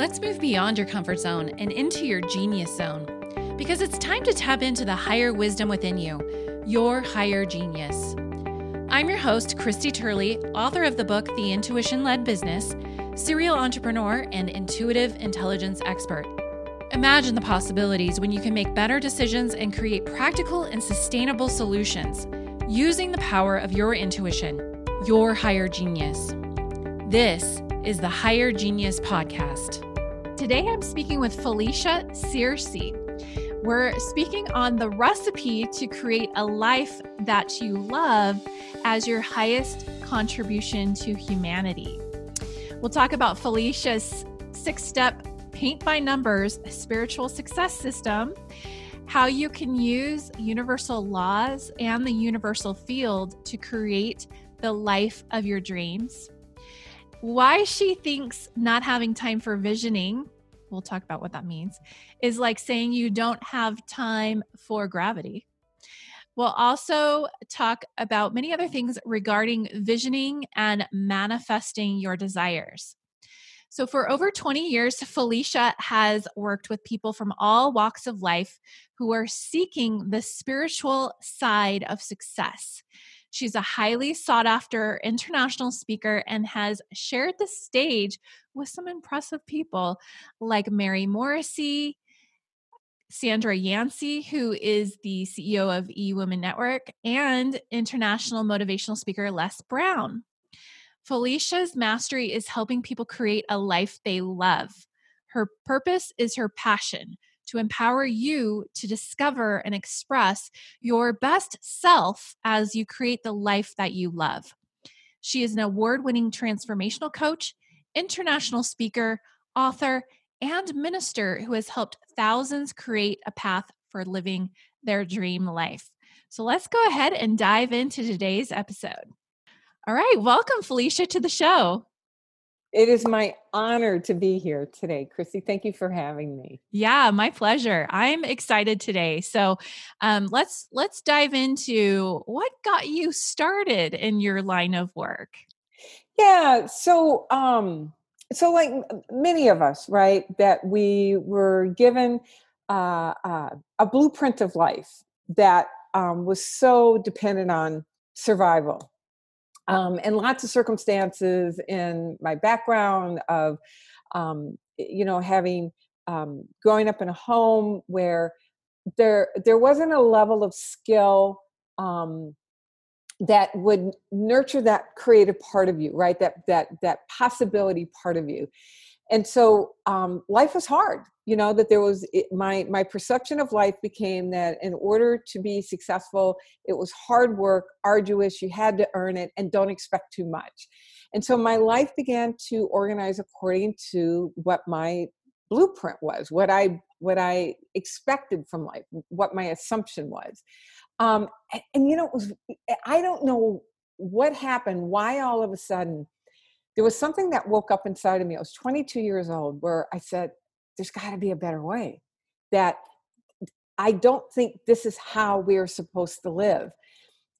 Let's move beyond your comfort zone and into your genius zone because it's time to tap into the higher wisdom within you, your higher genius. I'm your host, Christy Turley, author of the book The Intuition Led Business, serial entrepreneur, and intuitive intelligence expert. Imagine the possibilities when you can make better decisions and create practical and sustainable solutions using the power of your intuition, your higher genius. This is the Higher Genius Podcast. Today I'm speaking with Felicia Searcy. We're speaking on the recipe to create a life that you love as your highest contribution to humanity. We'll talk about Felicia's six step paint by numbers spiritual success system, how you can use universal laws and the universal field to create the life of your dreams why she thinks not having time for visioning, we'll talk about what that means, is like saying you don't have time for gravity. We'll also talk about many other things regarding visioning and manifesting your desires. So, for over 20 years, Felicia has worked with people from all walks of life who are seeking the spiritual side of success. She's a highly sought after international speaker and has shared the stage with some impressive people like Mary Morrissey, Sandra Yancey, who is the CEO of E Women Network, and international motivational speaker Les Brown. Felicia's mastery is helping people create a life they love. Her purpose is her passion to empower you to discover and express your best self as you create the life that you love. She is an award winning transformational coach, international speaker, author, and minister who has helped thousands create a path for living their dream life. So let's go ahead and dive into today's episode. All right, welcome, Felicia, to the show. It is my honor to be here today, Christy. Thank you for having me. Yeah, my pleasure. I'm excited today. So, um, let's let's dive into what got you started in your line of work. Yeah. So, um, so like many of us, right, that we were given uh, uh, a blueprint of life that um, was so dependent on survival um, and lots of circumstances in my background of um, you know having um, growing up in a home where there there wasn't a level of skill um, that would nurture that creative part of you right? That that that possibility part of you and so um, life was hard you know that there was it, my my perception of life became that in order to be successful it was hard work arduous you had to earn it and don't expect too much. And so my life began to organize according to what my blueprint was what i what i expected from life what my assumption was. Um, and, and you know it was i don't know what happened why all of a sudden there was something that woke up inside of me. I was 22 years old where I said, there's got to be a better way. That I don't think this is how we're supposed to live.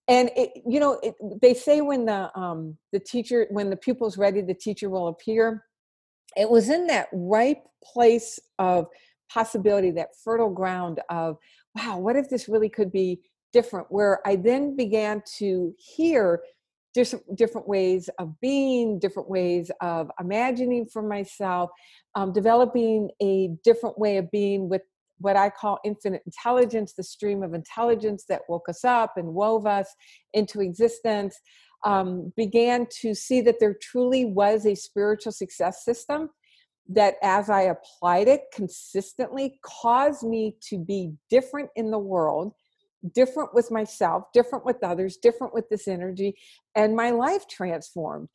And it, you know, it, they say when the um, the teacher, when the pupil's ready, the teacher will appear. It was in that ripe place of possibility, that fertile ground of, wow, what if this really could be different? Where I then began to hear different different ways of being different ways of imagining for myself um, developing a different way of being with what i call infinite intelligence the stream of intelligence that woke us up and wove us into existence um, began to see that there truly was a spiritual success system that as i applied it consistently caused me to be different in the world different with myself, different with others, different with this energy, and my life transformed.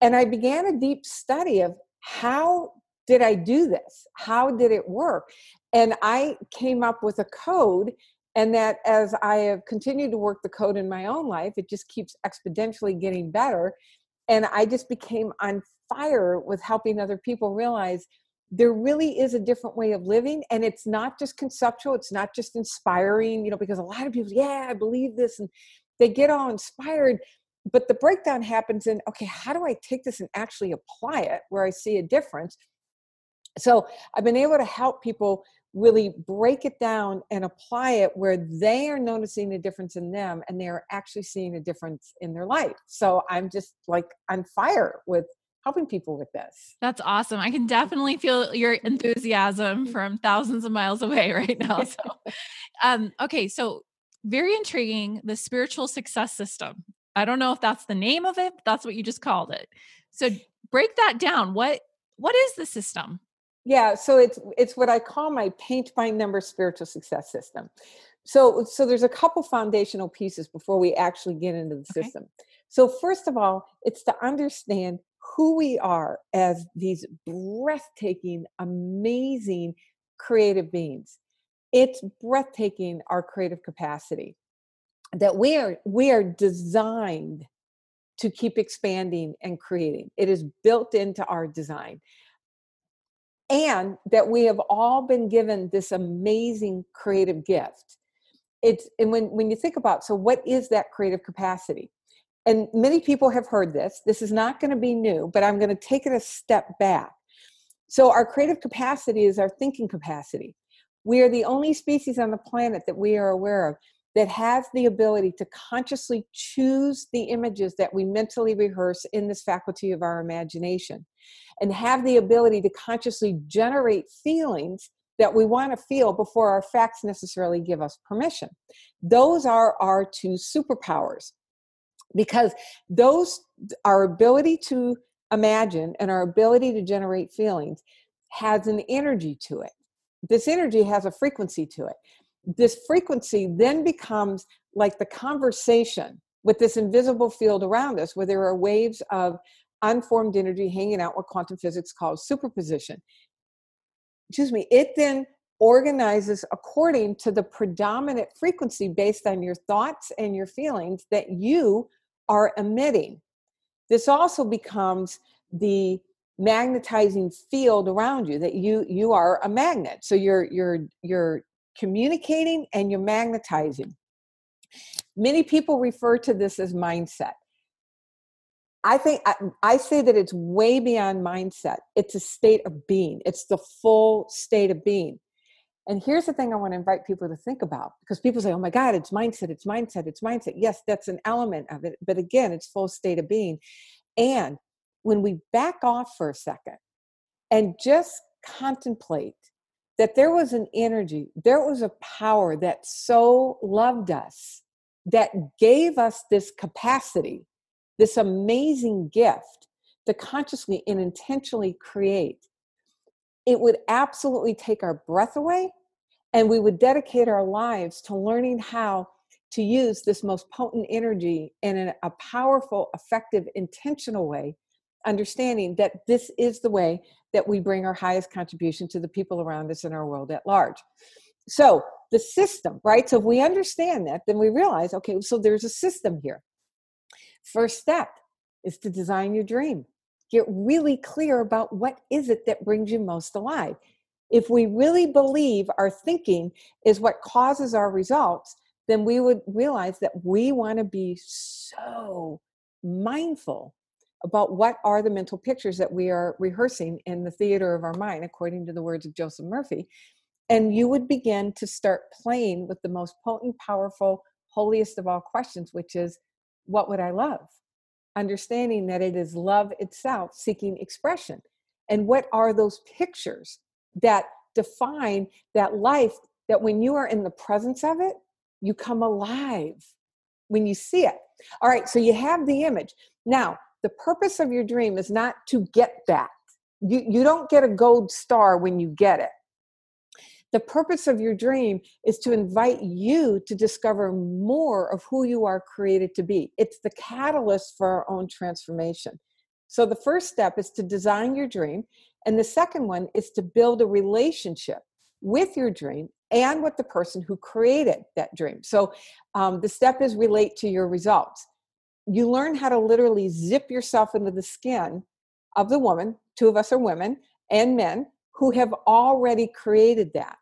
And I began a deep study of how did I do this? How did it work? And I came up with a code, and that as I have continued to work the code in my own life, it just keeps exponentially getting better. And I just became on fire with helping other people realize there really is a different way of living and it's not just conceptual it's not just inspiring you know because a lot of people yeah i believe this and they get all inspired but the breakdown happens in okay how do i take this and actually apply it where i see a difference So I've been able to help people really break it down and apply it where they are noticing a difference in them and they're actually seeing a difference in their life. So I'm just like on fire with helping people with this. That's awesome. I can definitely feel your enthusiasm from thousands of miles away right now. So um okay, so very intriguing the spiritual success system. I don't know if that's the name of it, that's what you just called it. So break that down. What what is the system? Yeah, so it's it's what I call my paint by number spiritual success system. So so there's a couple foundational pieces before we actually get into the okay. system. So first of all, it's to understand who we are as these breathtaking, amazing creative beings. It's breathtaking our creative capacity that we are we are designed to keep expanding and creating. It is built into our design and that we have all been given this amazing creative gift it's and when when you think about so what is that creative capacity and many people have heard this this is not going to be new but i'm going to take it a step back. So our creative capacity is our thinking capacity. We are the only species on the planet that we are aware of that has the ability to consciously choose the images that we mentally rehearse in this faculty of our imagination and have the ability to consciously generate feelings that we want to feel before our facts necessarily give us permission. Those are our two superpowers because those our ability to imagine and our ability to generate feelings has an energy to it. This energy has a frequency to it. This frequency then becomes like the conversation with this invisible field around us where there are waves of unformed energy hanging out what quantum physics calls superposition. Excuse me, it then organizes according to the predominant frequency based on your thoughts and your feelings that you are emitting. This also becomes the magnetizing field around you that you you are a magnet so you're you're you're communicating and you're magnetizing many people refer to this as mindset I think I, I, say that it's way beyond mindset. It's a state of being. It's the full state of being. And here's the thing I want to invite people to think about because people say, oh my God, it's mindset, it's mindset, it's mindset. Yes, that's an element of it. But again, it's full state of being. And when we back off for a second and just contemplate that there was an energy, there was a power that so loved us, that gave us this capacity this amazing gift to consciously and intentionally create, it would absolutely take our breath away and we would dedicate our lives to learning how to use this most potent energy in a powerful, effective, intentional way, understanding that this is the way that we bring our highest contribution to the people around us in our world at large. So, the system, right? So, if we understand that, then we realize okay, so there's a system here. First step is to design your dream. Get really clear about what is it that brings you most alive. If we really believe our thinking is what causes our results, then we would realize that we want to be so mindful about what are the mental pictures that we are rehearsing in the theater of our mind, according to the words of Joseph Murphy. And you would begin to start playing with the most potent, powerful, holiest of all questions, which is what would I love? Understanding that it is love itself seeking expression. And what are those pictures that define that life that when you are in the presence of it, you come alive when you see it? All right, so you have the image. Now, the purpose of your dream is not to get that. You, you don't get a gold star when you get it the purpose of your dream is to invite you to discover more of who you are created to be. It's the catalyst for our own transformation. So, the first step is to design your dream. And the second one is to build a relationship with your dream and with the person who created that dream. So, um, the step is relate to your results. You learn how to literally zip yourself into the skin of the woman, two of us are women and men, who have already created that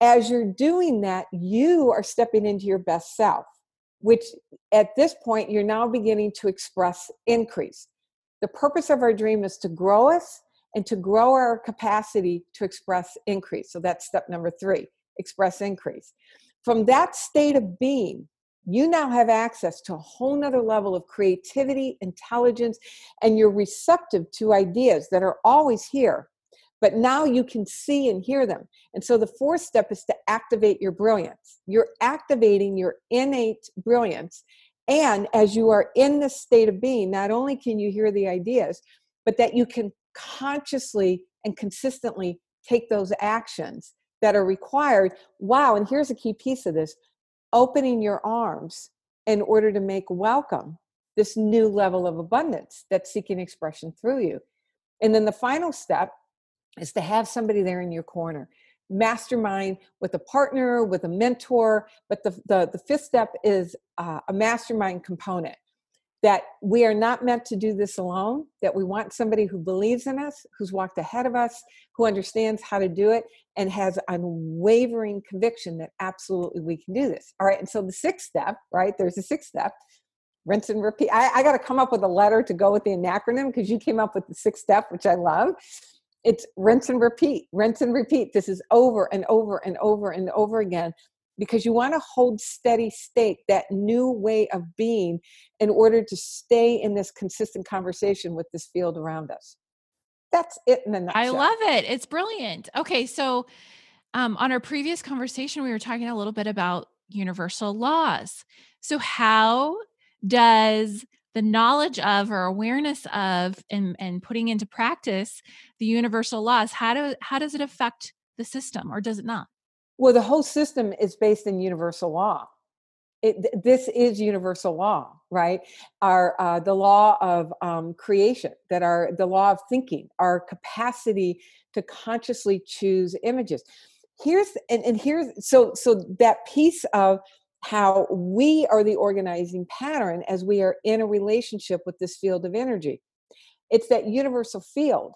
as you're doing that, you are stepping into your best self, which at this point you're now beginning to express increase. The purpose of our dream is to grow us and to grow our capacity to express increase. So that's step number three express increase. From that state of being, you now have access to a whole nother level of creativity, intelligence, and you're receptive to ideas that are always here. But now you can see and hear them. And so the fourth step is to activate your brilliance. You're activating your innate brilliance. And as you are in this state of being, not only can you hear the ideas, but that you can consciously and consistently take those actions that are required. Wow, and here's a key piece of this opening your arms in order to make welcome this new level of abundance that's seeking expression through you. And then the final step is to have somebody there in your corner. Mastermind with a partner, with a mentor, but the, the, the fifth step is uh, a mastermind component that we are not meant to do this alone, that we want somebody who believes in us, who's walked ahead of us, who understands how to do it, and has unwavering conviction that absolutely we can do this. All right, and so the sixth step, right, there's a sixth step rinse and repeat. I, I got to come up with a letter to go with the acronym because you came up with the sixth step, which I love. It's rinse and repeat, rinse and repeat. This is over and over and over and over again because you want to hold steady state, that new way of being, in order to stay in this consistent conversation with this field around us. That's it in a nutshell. I love it. It's brilliant. Okay, so um, on our previous conversation, we were talking a little bit about universal laws. So, how does the knowledge of or awareness of and, and putting into practice the universal laws how do how does it affect the system or does it not well, the whole system is based in universal law. It, this is universal law, right? Our uh, the law of um, creation, that are the law of thinking, our capacity to consciously choose images. Here's and, and here's so so that piece of how we are the organizing pattern as we are in a relationship with this field of energy. It's that universal field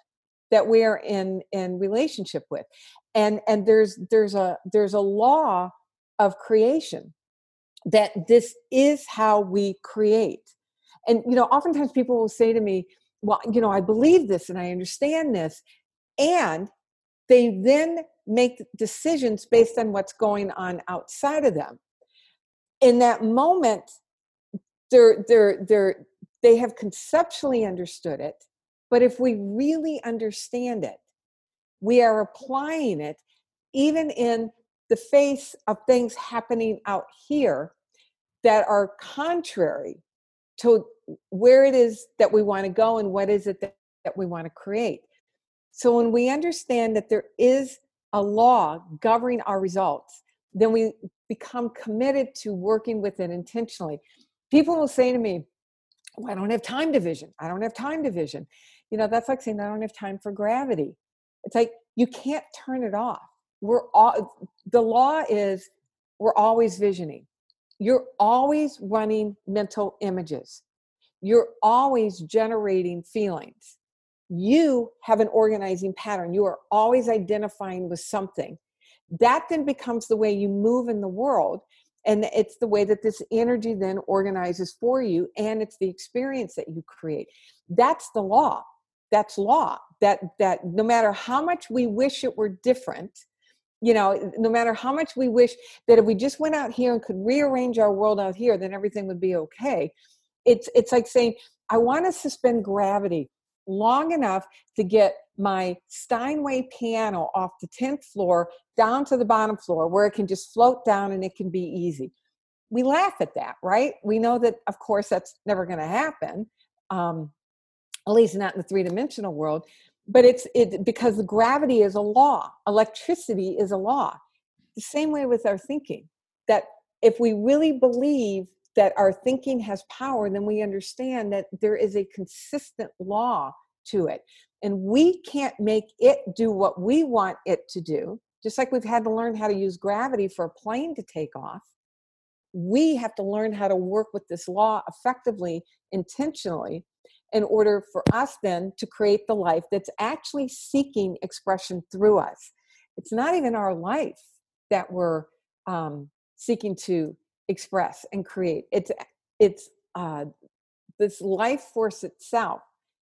that we're in in relationship with and and there's there's a there's a law of creation that this is how we create and you know oftentimes people will say to me well you know i believe this and i understand this and they then make decisions based on what's going on outside of them in that moment they're they're they're they have conceptually understood it but if we really understand it, we are applying it even in the face of things happening out here that are contrary to where it is that we want to go and what is it that, that we want to create. So when we understand that there is a law governing our results, then we become committed to working with it intentionally. People will say to me, well, I don't have time division. I don't have time division. You know that's like saying i don't have time for gravity. It's like you can't turn it off. We're all the law is we're always visioning. You're always running mental images. You're always generating feelings. You have an organizing pattern. You are always identifying with something that then becomes the way you move in the world and it's the way that this energy then organizes for you and it's the experience that you create. That's the law. That's law. That that no matter how much we wish it were different you know no matter how much we wish that if we just went out here and could rearrange our world out here then everything would be okay. It's it's like saying i want to suspend gravity long enough to get my steinway piano off the 10th floor down to the bottom floor where it can just float down and it can be easy. We laugh at that right? We know that of course that's never going to happen um, at least not in the three dimensional world but it's it because gravity is a law electricity is a law. The same way with our thinking that if we really believe that our thinking has power then we understand that there is a consistent law to it and we can't make it do what we want it to do just like we've had to learn how to use gravity for a plane to take off we have to learn how to work with this law effectively intentionally in order for us then to create the life that's actually seeking expression through us. It's not even our life that we're um, seeking to express and create. It's it's uh, this life force itself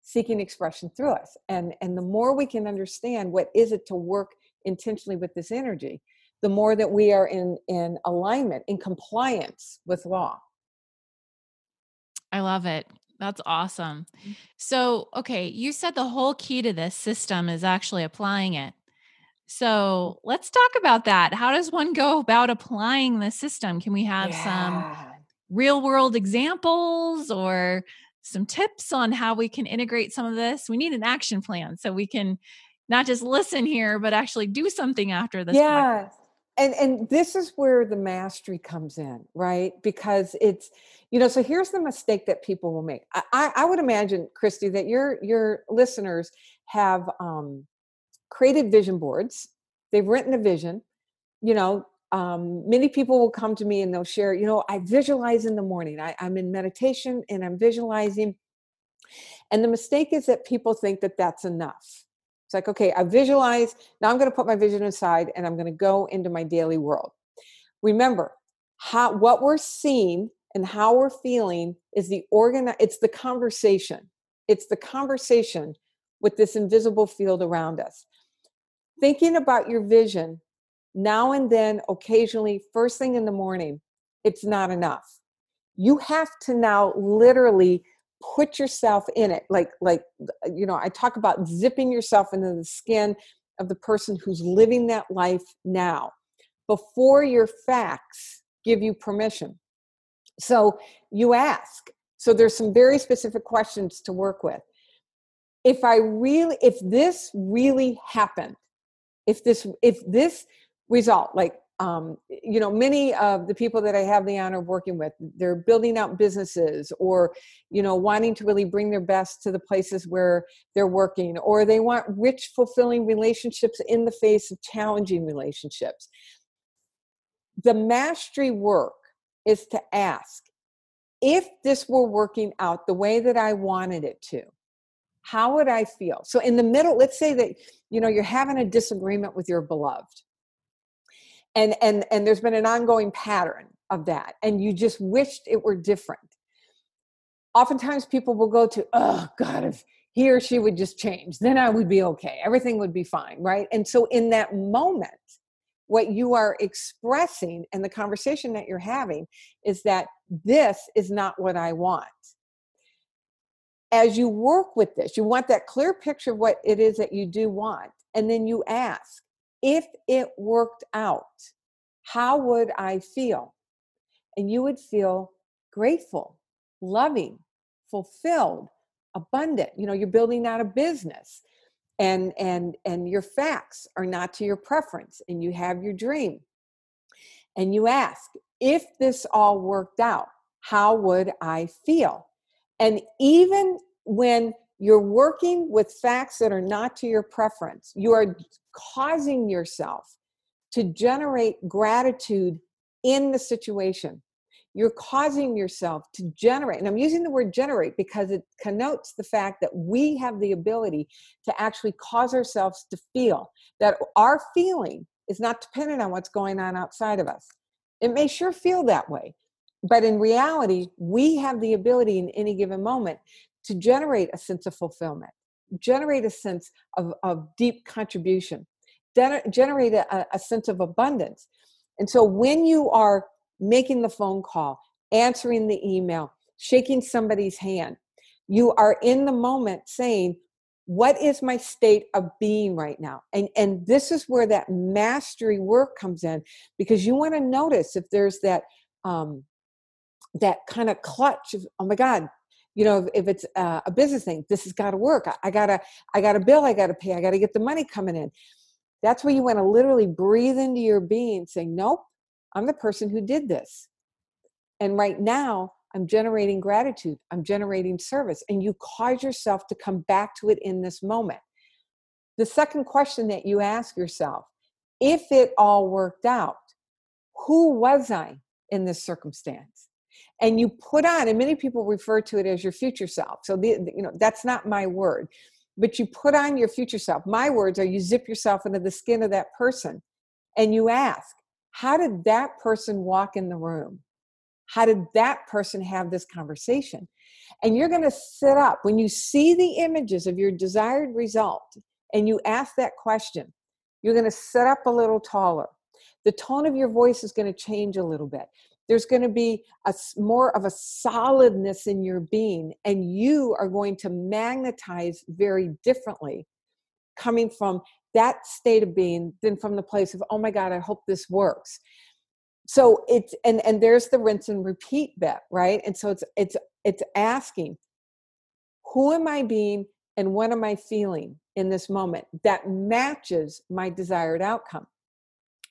seeking expression through us. And and the more we can understand what is it to work intentionally with this energy the more that we are in in alignment in compliance with law. I love it. That's awesome. Mm. so okay you said the whole key to this system is actually applying it. So let's talk about that. How does one go about applying the system? Can we have yeah. some real world examples or some tips on how we can integrate some of this. We need an action plan so we can not just listen here, but actually do something after this. Yeah. And, and this is where the mastery comes in, right? Because it's, you know, so here's the mistake that people will make. I, I would imagine, Christy, that your your listeners have um, created vision boards. They've written a vision. You know, um, many people will come to me and they'll share, you know, I visualize in the morning. I, I'm in meditation and I'm visualizing. And the mistake is that people think that that's enough. It's like, okay, I visualize. Now I'm going to put my vision aside and I'm going to go into my daily world. Remember, how what we're seeing and how we're feeling is the organ. It's the conversation. It's the conversation with this invisible field around us. Thinking about your vision now and then, occasionally, first thing in the morning, it's not enough. You have to now literally put yourself in it. Like, like, uh, you know, I talk about zipping yourself into the skin of the person who's living that life now before your facts give you permission. So you ask. So there's some very specific questions to work with. If I really, if this really happened, if this, if this result like um, you know many of the people that i have the honor of working with they're building out businesses or you know wanting to really bring their best to the places where they're working or they want rich fulfilling relationships in the face of challenging relationships. The mastery work is to ask if this were working out the way that i wanted it to how would i feel? So in the middle let's say that you know you're having a disagreement with your beloved and and and there's been an ongoing pattern of that and you just wished it were different. Oftentimes people will go to oh god if he or she would just change then i would be okay. Everything would be fine right? And so in that moment what you are expressing and the conversation that you're having is that this is not what i want. As you work with this you want that clear picture of what it is that you do want and then you ask if it worked out, how would I feel? And you would feel grateful, loving, fulfilled, abundant. You know, you're building out a business and and and your facts are not to your preference and you have your dream. And you ask, if this all worked out, how would I feel? And even when you're working with facts that are not to your preference. You are causing yourself to generate gratitude in the situation. You're causing yourself to generate, and I'm using the word generate because it connotes the fact that we have the ability to actually cause ourselves to feel that our feeling is not dependent on what's going on outside of us. It may sure feel that way, but in reality, we have the ability in any given moment to generate a sense of fulfillment, generate a sense of, of deep contribution, generate a, a sense of abundance. And so when you are making the phone call, answering the email, shaking somebody's hand, you are in the moment saying, what is my state of being right now and and this is where that mastery work comes in because you want to notice if there's that um that kind of clutch of oh my god you know if, it's uh, a business thing this has got to work. I, I, gotta i got a bill i gotta pay i gotta get the money coming in. That's where you want to literally breathe into your being saying nope i'm the person who did this. And right now i'm generating gratitude i'm generating service and you cause yourself to come back to it in this moment. The second question that you ask yourself if it all worked out who was i in this circumstance and you put on and many people refer to it as your future self so the, you know that's not my word but you put on your future self my words are you zip yourself into the skin of that person and you ask how did that person walk in the room How did that person have this conversation? And you're going to sit up when you see the images of your desired result and you ask that question, you're going to sit up a little taller. The tone of your voice is going to change a little bit. There's going to be a more of a solidness in your being, and you are going to magnetize very differently coming from that state of being than from the place of, oh my God, I hope this works. So it's and and there's the rinse and repeat bit right? And so it's it's it's asking who am i being and what am i feeling in this moment that matches my desired outcome?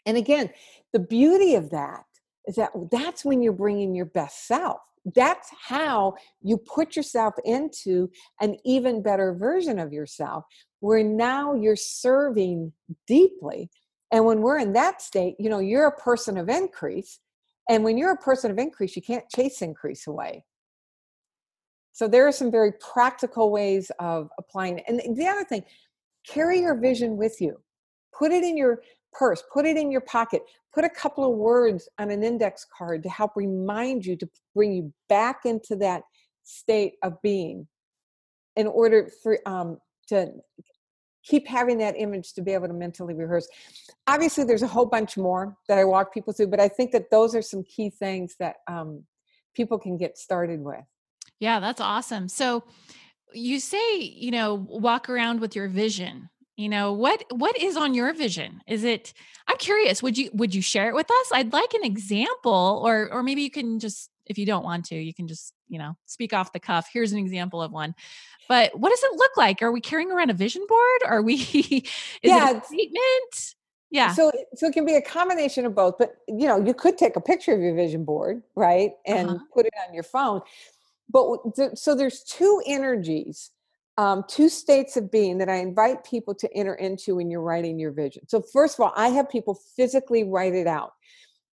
And again the beauty of that is that that's when you're bringing your best self that's how you put yourself into an even better version of yourself where now you're serving deeply and when we're in that state, you know, you're a person of increase. And when you're a person of increase, you can't chase increase away. So there are some very practical ways of applying it. And the other thing, carry your vision with you. Put it in your purse, put it in your pocket, put a couple of words on an index card to help remind you to bring you back into that state of being in order for um, to keep having that image to be able to mentally rehearse. Obviously, there's a whole bunch more that I walk people through, but I think that those are some key things that um, people can get started with. Yeah, that's awesome. So you say, you know, walk around with your vision. You know, what what is on your vision? Is it I'm curious, would you would you share it with us? I'd like an example or or maybe you can just if you don't want to, you can just, you know, speak off the cuff. Here's an example of one. But what does it look like? Are we carrying around a vision board? Are we is yeah, it a statement? Yeah. So so it can be a combination of both, but you know, you could take a picture of your vision board, right? And uh-huh. put it on your phone. But so there's two energies, um, two states of being that I invite people to enter into when you're writing your vision. So first of all, I have people physically write it out.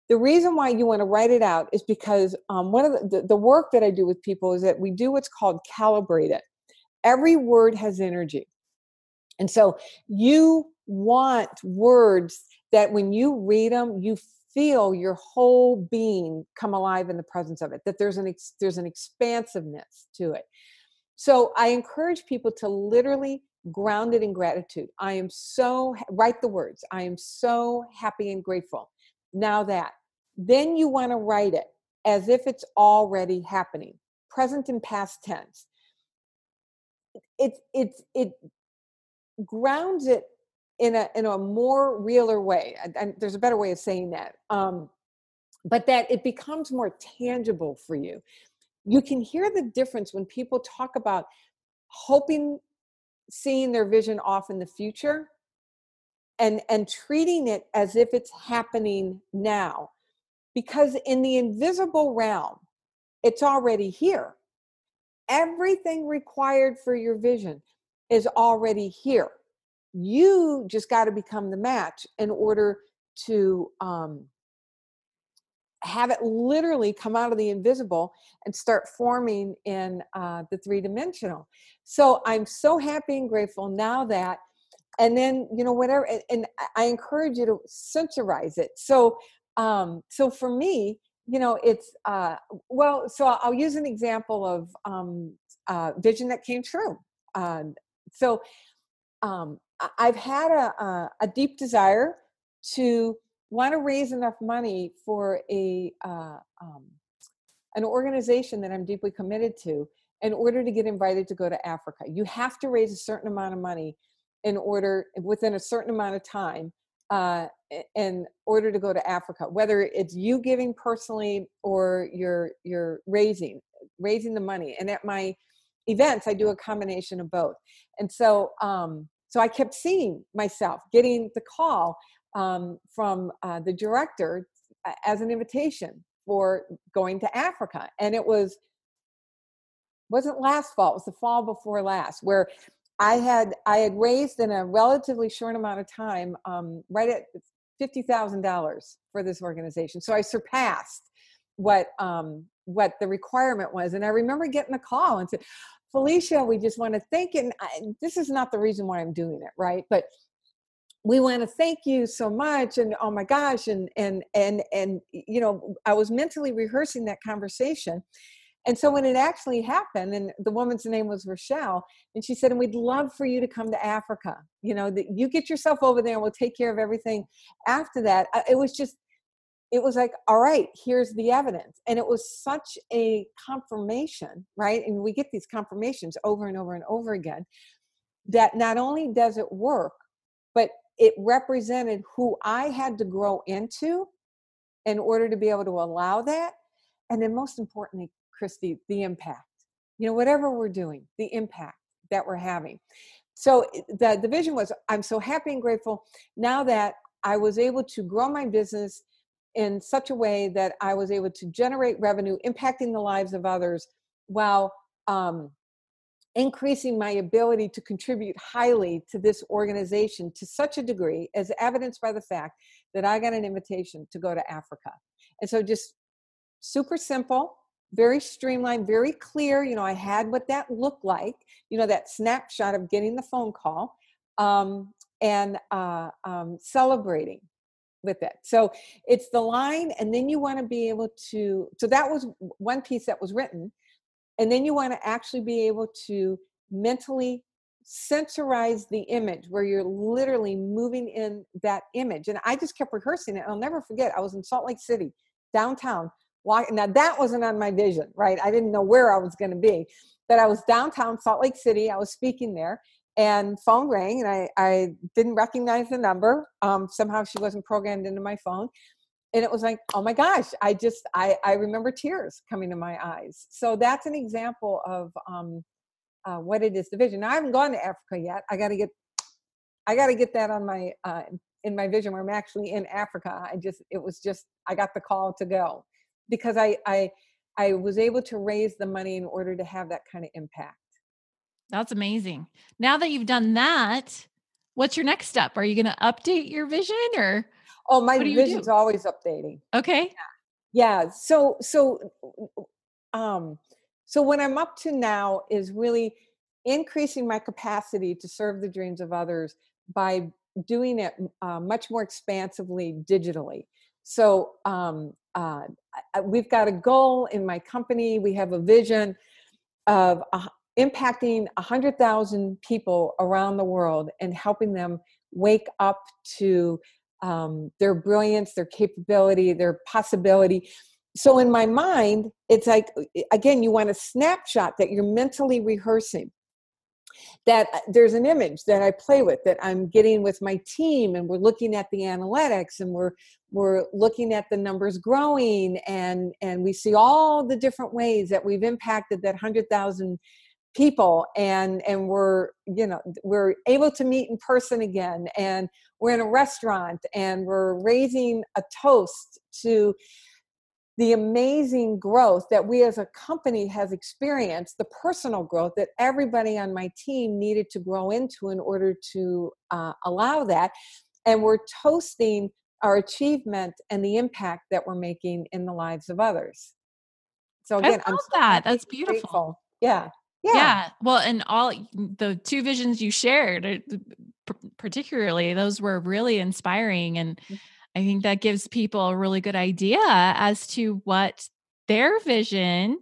The reason why you want to write it out is because um, one of the, the, the work that I do with people is that we do what's called calibrate it every word has energy. And so you want words that when you read them, you feel your whole being come alive in the presence of it, that there's an, ex- there's an expansiveness to it. So I encourage people to literally ground it in gratitude. I am so, write the words, I am so happy and grateful. Now that, then you want to write it as if it's already happening, present and past tense it it it grounds it in a in a more realer way and, there's a better way of saying that um, but that it becomes more tangible for you you can hear the difference when people talk about hoping seeing their vision off in the future and and treating it as if it's happening now because in the invisible realm it's already here everything required for your vision is already here. You just got to become the match in order to um, have it literally come out of the invisible and start forming in uh, the three dimensional. So I'm so happy and grateful now that, and then you know whatever, and, and I encourage you to sensorize it. So um, so for me, you know it's uh well so i'll use an example of um uh vision that came true uh, so um i've had a, a, a deep desire to want to raise enough money for a uh, um, an organization that i'm deeply committed to in order to get invited to go to africa you have to raise a certain amount of money in order within a certain amount of time uh, in order to go to Africa, whether it's you giving personally or you're you're raising raising the money. And at my events, I do a combination of both. And so um, so I kept seeing myself getting the call um, from uh, the director uh, as an invitation for going to Africa, and it was wasn't last fall; it was the fall before last, where I had I had raised in a relatively short amount of time, um, right at fifty thousand dollars for this organization. So I surpassed what um, what the requirement was, and I remember getting a call and said, "Felicia, we just want to thank you." And I, this is not the reason why I'm doing it, right? But we want to thank you so much and oh my gosh and and and and you know i was mentally rehearsing that conversation. And so when it actually happened and the woman's name was rochelle and she said and we'd love for you to come to africa you know that you get yourself over there and we'll take care of everything after that. It was just it was like all right here's the evidence. And it was such a confirmation right? And we get these confirmations over and over and over again that not only does it work it represented who I had to grow into in order to be able to allow that. And then, most importantly, Christy, the impact. You know, whatever we're doing, the impact that we're having. So the, the vision was I'm so happy and grateful now that I was able to grow my business in such a way that I was able to generate revenue, impacting the lives of others while um, increasing my ability to contribute highly to this organization to such a degree as evidenced by the fact that I got an invitation to go to Africa. And so just super simple, very streamlined, very clear. You know, I had what that looked like, you know, that snapshot of getting the phone call um, and uh, um, celebrating with it. So it's the line, and then you want to be able to. So that was one piece that was written. And then you want to actually be able to mentally sensorize the image where you're literally moving in that image. And I just kept rehearsing it. I'll never forget. I was in Salt Lake City, downtown. Now that wasn't on my vision, right? I didn't know where I was going to be, but I was downtown Salt Lake City. I was speaking there, and phone rang, and I I didn't recognize the number. Um, somehow she wasn't programmed into my phone, and it was like oh my gosh i just i i remember tears coming to my eyes. So that's an example of um uh, what it is the vision. Now, i haven't gone to africa yet. I got to get i got to get that on my uh in my vision where i'm actually in africa. I just it was just i got the call to go because i i i was able to raise the money in order to have that kind of impact. That's amazing. Now that you've done that what's your next step? Are you going to update your vision or Oh, my vision's do? always updating. Okay. Yeah. yeah. So so um so what I'm up to now is really increasing my capacity to serve the dreams of others by doing it uh, much more expansively digitally. So um, uh, we've got a goal in my company. We have a vision of uh, impacting 100,000 people around the world and helping them wake up to um, their brilliance, their capability, their possibility. So in my mind, it's like, again, you want a snapshot that you're mentally rehearsing. That uh, there's an image that I play with that I'm getting with my team, and we're looking at the analytics, and we're we're looking at the numbers growing, and and we see all the different ways that we've impacted that hundred thousand people and and we're you know we're able to meet in person again and we're in a restaurant and we're raising a toast to the amazing growth that we as a company has experienced the personal growth that everybody on my team needed to grow into in order to uh, allow that and we're toasting our achievement and the impact that we're making in the lives of others. So again i love I'm that that's beautiful grateful. yeah yeah. yeah. Well, and all the two visions you shared, uh, particularly, those were really inspiring. And mm. I think that gives people a really good idea as to what their vision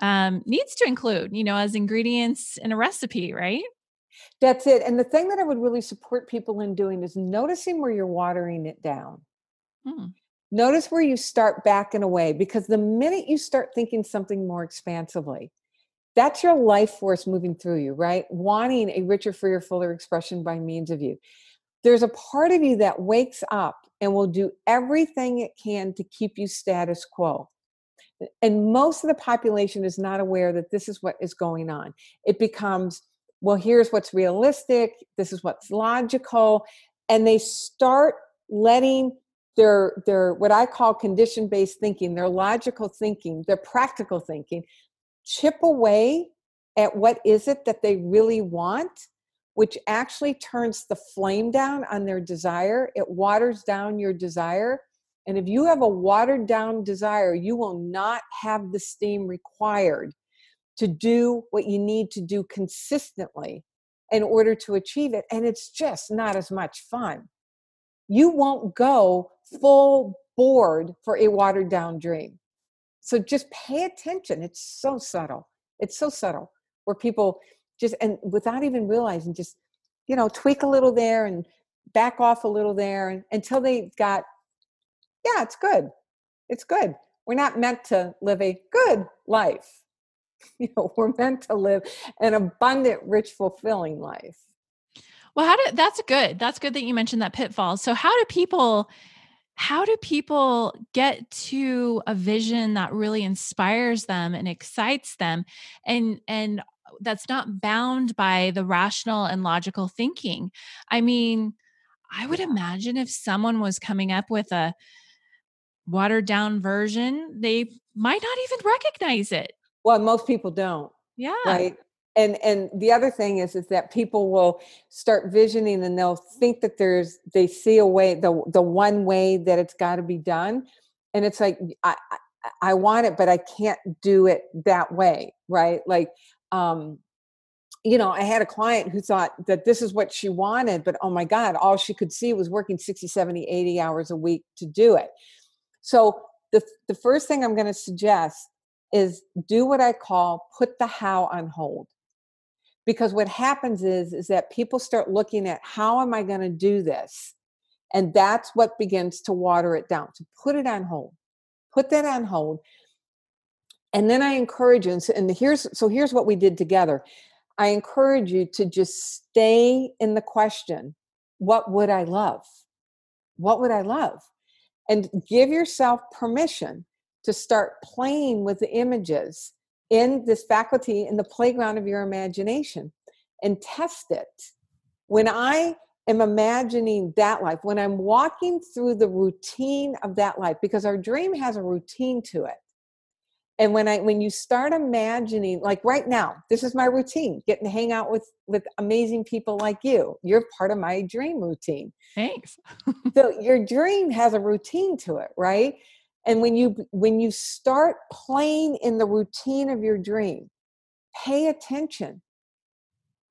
um, needs to include, you know, as ingredients in a recipe, right? That's it. And the thing that I would really support people in doing is noticing where you're watering it down. Hmm. Notice where you start backing away because the minute you start thinking something more expansively, that's your life force moving through you, right? Wanting a richer, freer, fuller expression by means of you. There's a part of you that wakes up and will do everything it can to keep you status quo. And most of the population is not aware that this is what is going on. It becomes, well, here's what's realistic, this is what's logical, and they start letting their their what I call condition based thinking, their logical thinking, their practical thinking chip away at what is it that they really want which actually turns the flame down on their desire. It waters down your desire. And if you have a watered down desire you will not have the steam required to do what you need to do consistently in order to achieve it and it's just not as much fun. You won't go full board for a watered down dream. So just pay attention. It's so subtle. It's so subtle where people just, and without even realizing, just, you know, tweak a little there and back off a little there and, until they got, yeah, it's good. It's good. We're not meant to live a good life. You know, we're meant to live an abundant, rich, fulfilling life. Well, how do that's good. That's good that you mentioned that pitfall. So how do people how do people get to a vision that really inspires them and excites them? And and that's not bound by the rational and logical thinking. I mean i would imagine if someone was coming up with a watered down version they might not even recognize it. Well most people don't yeah. right and and the other thing is is that people will start visioning and they'll think that there's they see a way the the one way that it's got to be done. And it's like I, I want it but i can't do it that way right? Like um you know i had a client who thought that this is what she wanted but oh my god all she could see was working 60 70 80 hours a week to do it. So the the first thing i'm going to suggest is do what i call put the how on hold because what happens is is that people start looking at how am i going to do this? And that's what begins to water it down so put it on hold put that on hold. And then i encourage you and, so, and here's so here's what we did together. I encourage you to just stay in the question what would i love? What would i love? And give yourself permission to start playing with the images in this faculty in the playground of your imagination and test it. When I am imagining that life, when I'm walking through the routine of that life, because our dream has a routine to it. And when I when you start imagining, like right now, this is my routine, getting to hang out with with amazing people like you. You're part of my dream routine. Thanks. so your dream has a routine to it, right? And when you when you start playing in the routine of your dream pay attention.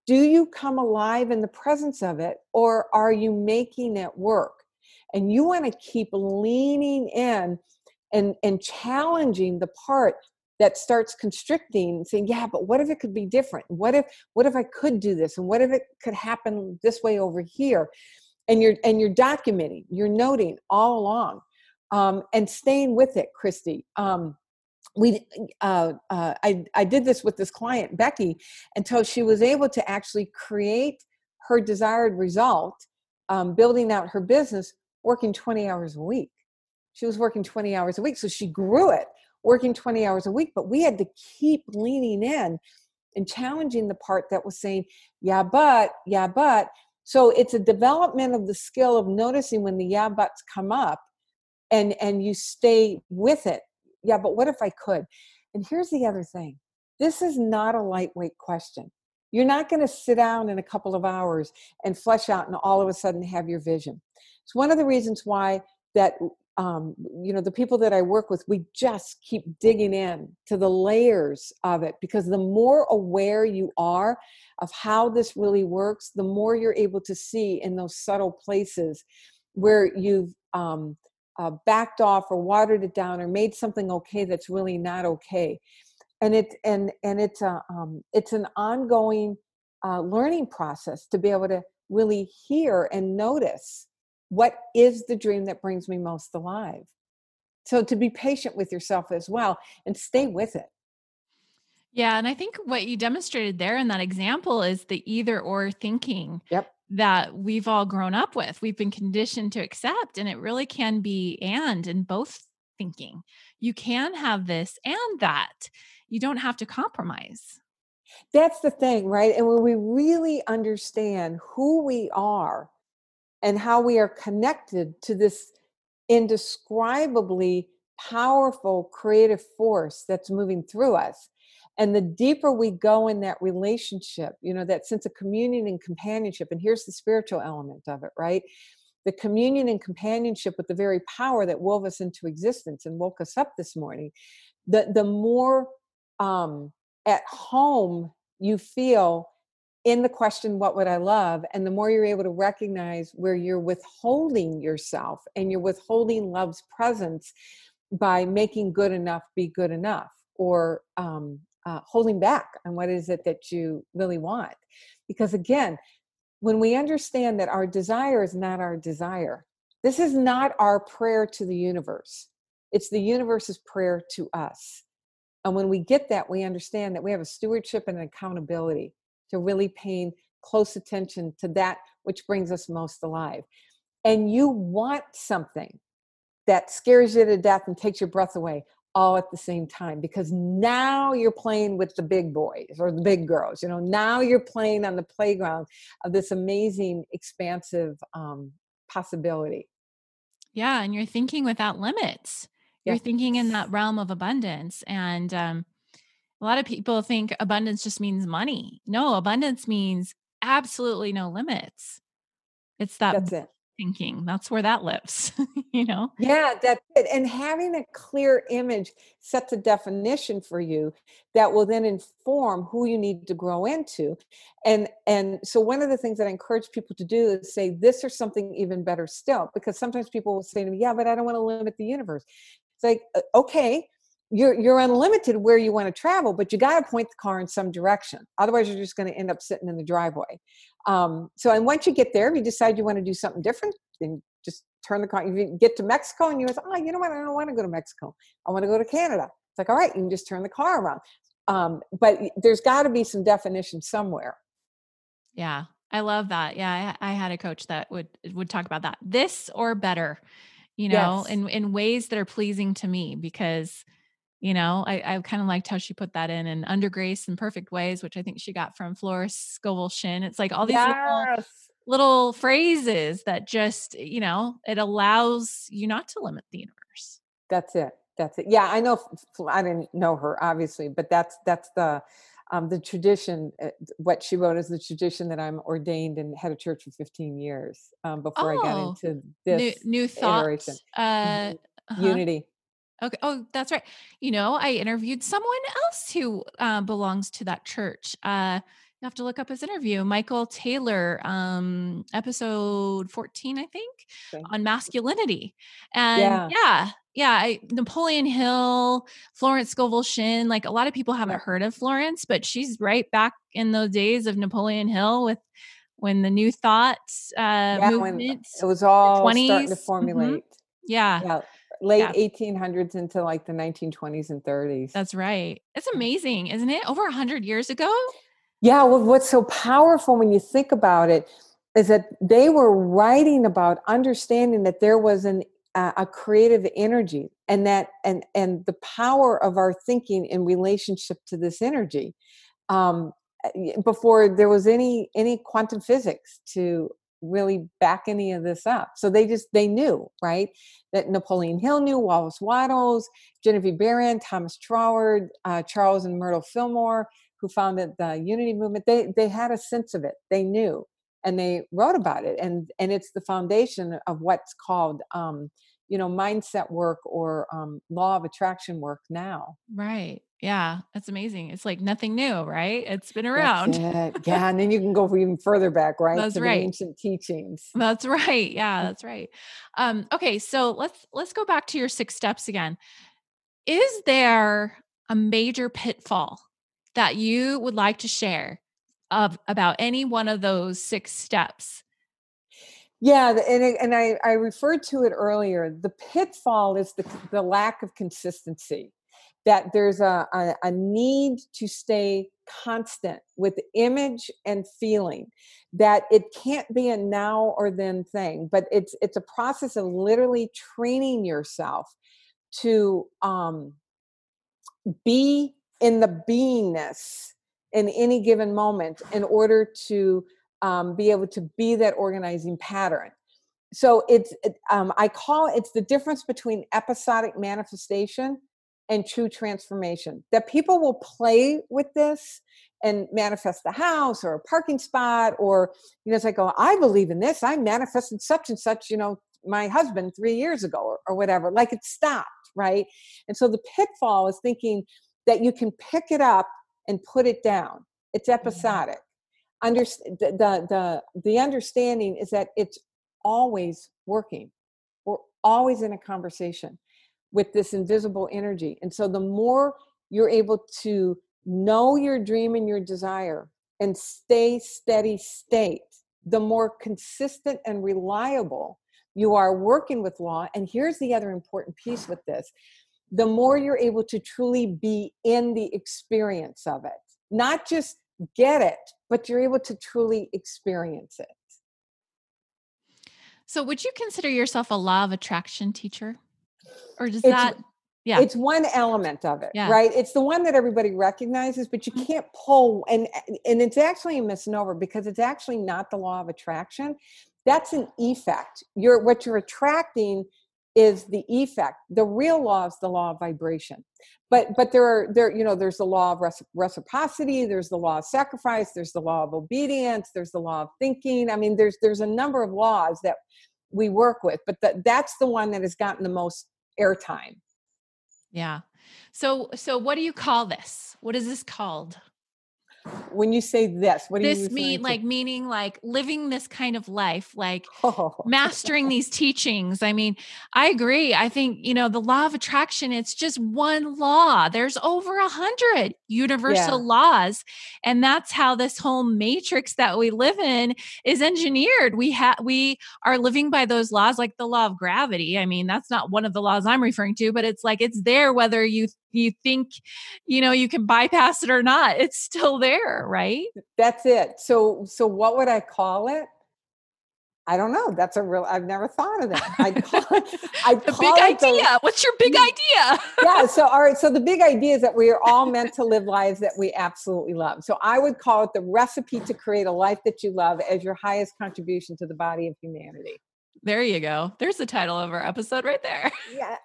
Do you come alive in the presence of it or are you making it work? And you want to keep leaning in and and challenging the part that starts constricting saying yeah but what if it could be different? What if what if i could do this? And what if it could happen this way over here? And you're and you're documenting you're noting all along um, and staying with it, Christy. Um, we uh, uh, I, I did this with this client becky until she was able to actually create her desired result um, building out her business working 20 hours a week she was working 20 hours a week so she grew it working 20 hours a week but we had to keep leaning in and challenging the part that was saying yeah but yeah but so it's a development of the skill of noticing when the yeah buts come up and and you stay with it. Yeah but what if i could? And here's the other thing this is not a lightweight question. You're not going to sit down in a couple of hours and flesh out and all of a sudden have your vision. It's one of the reasons why that um, you know the people that i work with we just keep digging in to the layers of it because the more aware you are of how this really works the more you're able to see in those subtle places where you've um, uh, backed off or watered it down or made something okay that's really not okay. And it and and it's a um, it's an ongoing uh, learning process to be able to really hear and notice what is the dream that brings me most alive. So to be patient with yourself as well and stay with it. Yeah and i think what you demonstrated there in that example is the either or thinking. Yep that we've all grown up with. We've been conditioned to accept, and it really can be and in both thinking. You can have this and that. You don't have to compromise. That's the thing, right? And when we really understand who we are and how we are connected to this indescribably powerful creative force that's moving through us, and the deeper we go in that relationship you know that sense of communion and companionship and here's the spiritual element of it right the communion and companionship with the very power that wove us into existence and woke us up this morning the the more um at home you feel in the question, what would I love? And the more you're able to recognize where you're withholding yourself and you're withholding love's presence by making good enough be good enough or um, uh, holding back on what is it that you really want. Because again, when we understand that our desire is not our desire, this is not our prayer to the universe, it's the universe's prayer to us. And when we get that, we understand that we have a stewardship and an accountability to really paying close attention to that which brings us most alive. And you want something that scares you to death and takes your breath away all at the same time because now you're playing with the big boys or the big girls you know now you're playing on the playground of this amazing expansive um, possibility yeah and you're thinking without limits you're thinking in that realm of abundance and um, a lot of people think abundance just means money. No, abundance means absolutely no limits. It's that that's it. Thinking. That's where that lives, you know? Yeah, that's it. And having a clear image sets a definition for you that will then inform who you need to grow into. And and so one of the things that I encourage people to do is say this or something even better still, because sometimes people will say to me, Yeah, but I don't want to limit the universe. It's like, okay, you're you're unlimited where you want to travel but you got to point the car in some direction otherwise you're just going to end up sitting in the driveway um, so and once you get there if you decide you want to do something different then just turn the car you get to mexico and you say oh you know what? I don't want to go to mexico. I want to go to canada. It's like all right you can just turn the car around. Um, but there's got to be some definition somewhere. Yeah i love that. Yeah I, I had a coach that would would talk about that this or better you know yes. in in ways that are pleasing to me because you know i, I kind of liked how she put that in and under grace and perfect ways which i think she got from Florence Scovel Shinn it's like all these yes. little, little phrases that just you know it allows you not to limit the universe. That's it that's it. Yeah i know i didn't know her obviously but that's that's the um, the tradition uh, what she wrote is the tradition that i'm ordained and had a church for 15 years um, before oh, i got oh, into this new, new thought uh, uh-huh. unity Okay. Oh, that's right. You know, I interviewed someone else who uh, belongs to that church. Uh, you have to look up his interview. Michael Taylor, um, episode 14, I think, okay. on masculinity. And yeah, yeah, yeah I, Napoleon Hill, Florence Scovel Shinn. Like a lot of people haven't heard of Florence, but she's right back in those days of Napoleon Hill with when the New thoughts uh, yeah, movement. It was all 20s. starting to mm-hmm. formulate. Mm-hmm. Yeah. yeah late yeah. 1800s into like the 1920s and 30s. That's right. It's amazing, isn't it? Over 100 years ago? Yeah, well, what's so powerful when you think about it is that they were writing about understanding that there was an uh, a creative energy and that and and the power of our thinking in relationship to this energy um, before there was any any quantum physics to really back any of this up. So they just they knew, right? That Napoleon Hill knew, Wallace Wattles, Genevieve Behrend, Thomas Troward, uh, Charles and Myrtle Fillmore, who founded the Unity movement. They they had a sense of it. They knew, and they wrote about it. And and it's the foundation of what's called um, you know mindset work or um, law of attraction work now. Right. Yeah, that's amazing. It's like nothing new, right? It's been around. It. Yeah, and then you can go even further back, right? That's to right. ancient teachings. That's right. Yeah, that's right. Um, okay, so let's let's go back to your six steps again. Is there a major pitfall that you would like to share of about any one of those six steps? Yeah, and and I I referred to it earlier. The pitfall is the the lack of consistency that there's a, a, a, need to stay constant with image and feeling that it can't be a now or then thing but it's it's a process of literally training yourself to um, be in the beingness in any given moment in order to um, be able to be that organizing pattern. So it's um, i call it's the difference between episodic manifestation and true transformation. That people will play with this and manifest the house or a parking spot, or, you know, it's like, oh, I believe in this. I manifested such and such, you know, my husband three years ago or, or whatever. Like it stopped, right? And so the pitfall is thinking that you can pick it up and put it down. It's mm-hmm. episodic. under, the, the, the, the understanding is that it's always working. We're always in a conversation with this invisible energy. And so the more you're able to know your dream and your desire and stay steady state, the more consistent and reliable you are working with law. And here's the other important piece with this the more you're able to truly be in the experience of it, not just get it, but you're able to truly experience it. So, would you consider yourself a law of attraction teacher? Or does It's- that, yeah, It's one element of it, Yeah. right? It's the one that everybody recognizes, but you Mhm. can't pull and and it's actually a misnomer because it's actually not the law of attraction. That's an effect. You're what you're attracting is the effect. The real law is the law of vibration. But but there are there you know there's the law of reciprocity, there's the law of sacrifice, there's the law of obedience, there's the law of thinking. I mean there's there's a number of laws that we work with, but that that's the one that has gotten the most airtime. yeah. So, so what do you call this? What is this called? When you say this what do you mean like meaning like living this kind of life, like oh, mastering these teachings. I mean, I agree. I think, you know, the law of attraction, it's just one law. There's over a hundred universal Yeah. laws. And that's how this whole matrix that we live in is engineered. We have we are living by those laws, like the law of gravity. I mean, that's not one of the laws I'm referring to, but it's like it's there whether you you think, you know, you can bypass it or not. It's still there, right? that's it so so what would i call it i don't know that's a real i've never thought of that i'd call it i'd The call big it the- idea. What's your big idea? yeah so all right so the big idea is that we are all meant to live lives that we absolutely love so i would call it the recipe to create a life that you love as your highest contribution to the body of humanity There you go. There's the title of our episode right there. yeah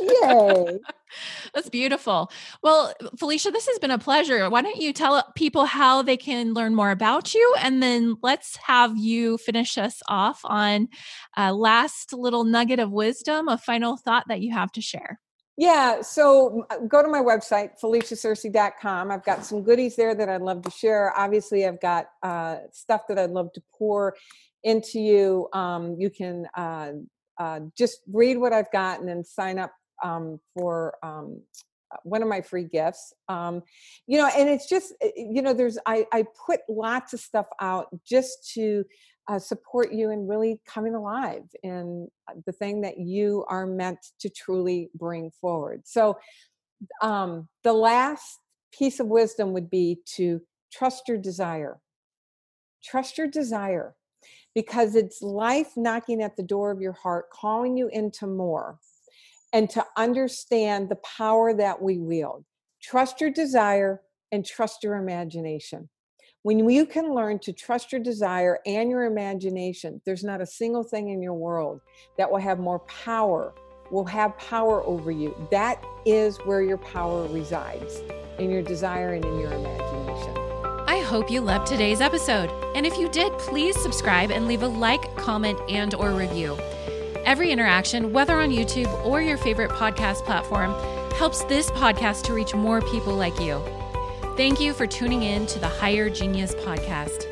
yay That's beautiful. Well, Felicia, this has been a pleasure. Why don't you tell people how they can learn more about you? And then let's have you finish us off on a last little nugget of wisdom, a final thought that you have to share. Yeah, so uh, go to my website, feliciasearcy.com. I've got some goodies there that I'd love to share. Obviously, I've got uh, stuff that I'd love to pour into you. Um, you can uh, uh, just read what I've gotten and sign up um, for um, uh, one of my free gifts. Um, you know, and it's just, uh, you know, there's, I, I put lots of stuff out just to uh, support you in really coming alive in uh, the thing that you are meant to truly bring forward. So, um, the last piece of wisdom would be to trust your desire. Trust your desire because it's life knocking at the door of your heart, calling you into more, and to understand the power that we wield. Trust your desire and trust your imagination. When you can learn to trust your desire and your imagination, there's not a single thing in your world that will have more power, will have power over you. That is where your power resides in your desire and in your imagination. Hope you loved today's episode. And if you did, please subscribe and leave a like, comment, and or review. Every interaction, whether on YouTube or your favorite podcast platform, helps this podcast to reach more people like you. Thank you for tuning in to the Higher Genius podcast.